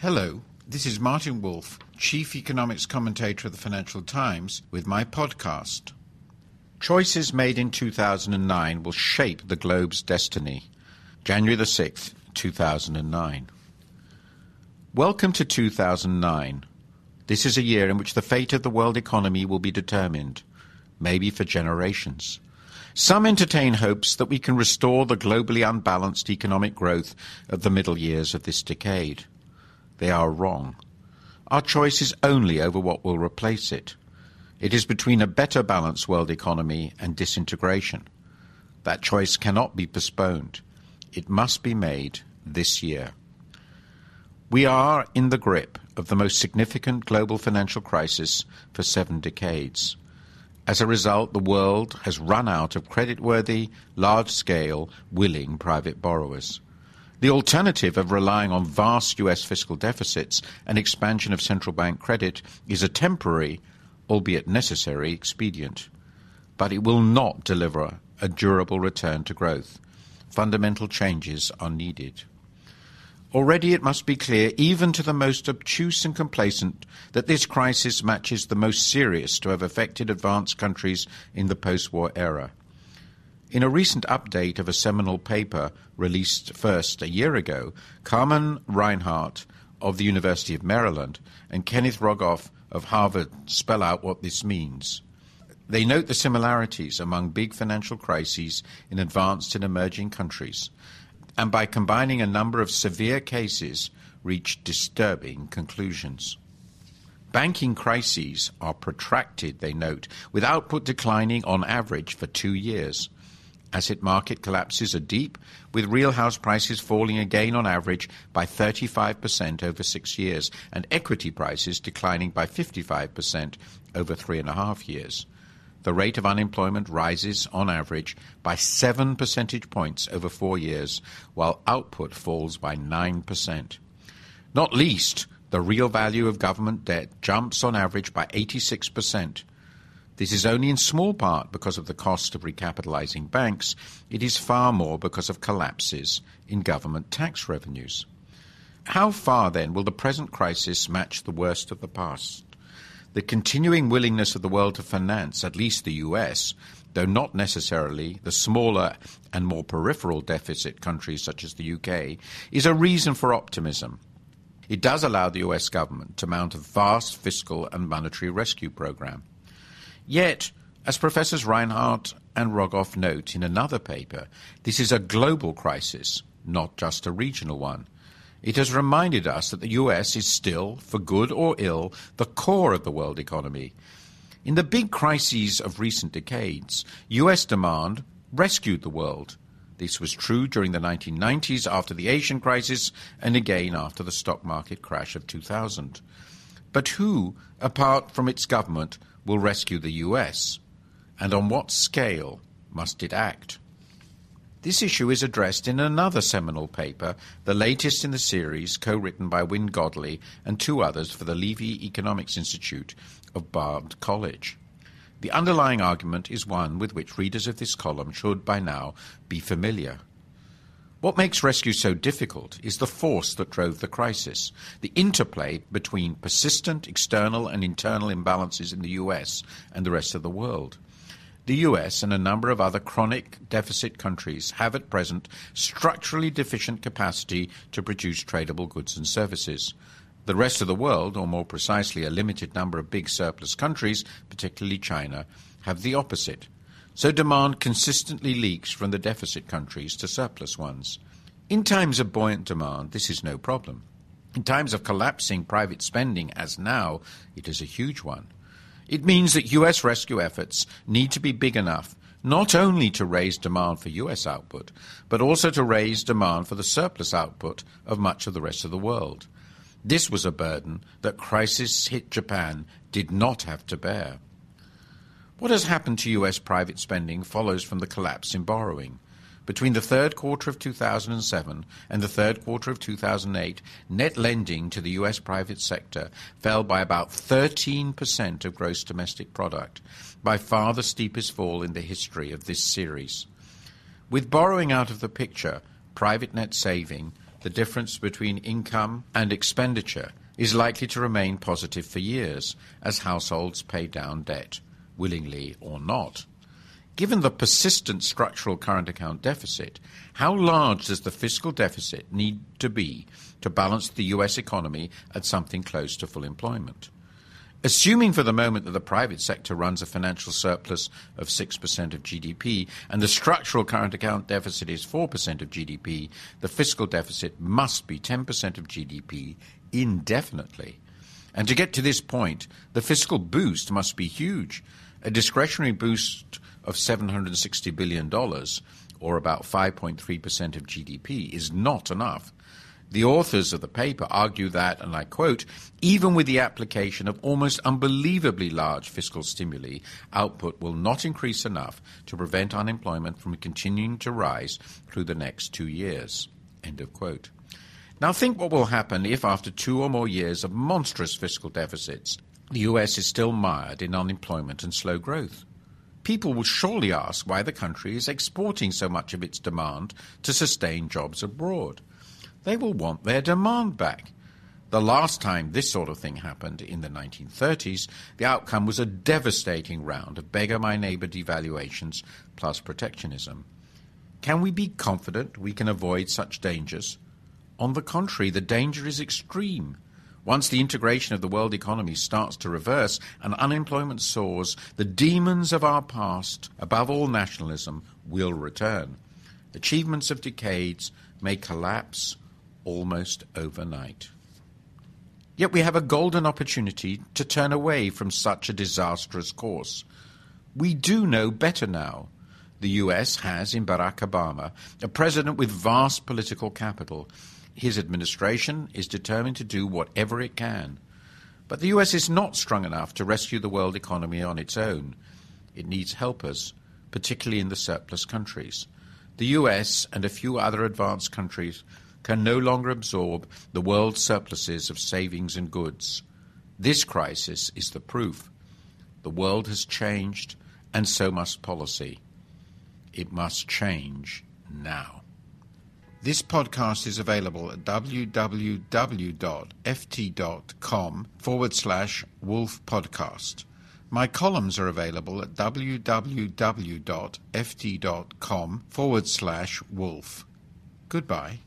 Hello, this is Martin Wolf, Chief Economics Commentator of the Financial Times, with my podcast. Choices made in 2009 will shape the globe's destiny. January the 6th, 2009. Welcome to 2009. This is a year in which the fate of the world economy will be determined, maybe for generations. Some entertain hopes that we can restore the globally unbalanced economic growth of the middle years of this decade. They are wrong. Our choice is only over what will replace it. It is between a better balanced world economy and disintegration. That choice cannot be postponed. It must be made this year. We are in the grip of the most significant global financial crisis for seven decades. As a result, the world has run out of creditworthy, large scale, willing private borrowers. The alternative of relying on vast US fiscal deficits and expansion of central bank credit is a temporary, albeit necessary, expedient. But it will not deliver a durable return to growth. Fundamental changes are needed. Already it must be clear, even to the most obtuse and complacent, that this crisis matches the most serious to have affected advanced countries in the post war era. In a recent update of a seminal paper released first a year ago, Carmen Reinhart of the University of Maryland and Kenneth Rogoff of Harvard spell out what this means. They note the similarities among big financial crises in advanced and emerging countries and by combining a number of severe cases, reach disturbing conclusions. Banking crises are protracted, they note, with output declining on average for two years. Asset market collapses are deep, with real house prices falling again on average by 35% over six years, and equity prices declining by 55% over three and a half years the rate of unemployment rises on average by 7 percentage points over four years, while output falls by 9%. Not least, the real value of government debt jumps on average by 86%. This is only in small part because of the cost of recapitalizing banks. It is far more because of collapses in government tax revenues. How far, then, will the present crisis match the worst of the past? the continuing willingness of the world to finance, at least the US, though not necessarily the smaller and more peripheral deficit countries such as the UK, is a reason for optimism. It does allow the US government to mount a vast fiscal and monetary rescue program. Yet, as Professors Reinhart and Rogoff note in another paper, this is a global crisis, not just a regional one. It has reminded us that the US is still, for good or ill, the core of the world economy. In the big crises of recent decades, US demand rescued the world. This was true during the 1990s after the Asian crisis and again after the stock market crash of 2000. But who, apart from its government, will rescue the US? And on what scale must it act? This issue is addressed in another seminal paper, the latest in the series, co written by Wynne Godley and two others for the Levy Economics Institute of Bard College. The underlying argument is one with which readers of this column should by now be familiar. What makes rescue so difficult is the force that drove the crisis, the interplay between persistent external and internal imbalances in the US and the rest of the world. The US and a number of other chronic deficit countries have at present structurally deficient capacity to produce tradable goods and services. The rest of the world, or more precisely a limited number of big surplus countries, particularly China, have the opposite. So demand consistently leaks from the deficit countries to surplus ones. In times of buoyant demand, this is no problem. In times of collapsing private spending, as now, it is a huge one. It means that US rescue efforts need to be big enough not only to raise demand for US output, but also to raise demand for the surplus output of much of the rest of the world. This was a burden that crisis hit Japan did not have to bear. What has happened to US private spending follows from the collapse in borrowing. Between the third quarter of 2007 and the third quarter of 2008, net lending to the U.S. private sector fell by about 13% of gross domestic product, by far the steepest fall in the history of this series. With borrowing out of the picture, private net saving the difference between income and expenditure is likely to remain positive for years as households pay down debt, willingly or not. Given the persistent structural current account deficit, how large does the fiscal deficit need to be to balance the US economy at something close to full employment? Assuming for the moment that the private sector runs a financial surplus of 6% of GDP and the structural current account deficit is 4% of GDP, the fiscal deficit must be 10% of GDP indefinitely. And to get to this point, the fiscal boost must be huge. A discretionary boost of $760 billion, or about 5.3% of GDP, is not enough. The authors of the paper argue that, and I quote, even with the application of almost unbelievably large fiscal stimuli, output will not increase enough to prevent unemployment from continuing to rise through the next two years. End of quote. Now think what will happen if, after two or more years of monstrous fiscal deficits, the US is still mired in unemployment and slow growth. People will surely ask why the country is exporting so much of its demand to sustain jobs abroad they will want their demand back. The last time this sort of thing happened, in the 1930s, the outcome was a devastating round of beggar my neighbor devaluations plus protectionism. Can we be confident we can avoid such dangers? On the contrary, the danger is extreme. Once the integration of the world economy starts to reverse and unemployment soars, the demons of our past, above all nationalism, will return. Achievements of decades may collapse almost overnight. Yet we have a golden opportunity to turn away from such a disastrous course. We do know better now. The US has, in Barack Obama, a president with vast political capital. His administration is determined to do whatever it can. But the US is not strong enough to rescue the world economy on its own. It needs helpers, particularly in the surplus countries. The US and a few other advanced countries can no longer absorb the world's surpluses of savings and goods. This crisis is the proof. The world has changed, and so must policy. It must change now. This podcast is available at www.ft.com forward slash wolf podcast. My columns are available at www.ft.com forward slash wolf. Goodbye.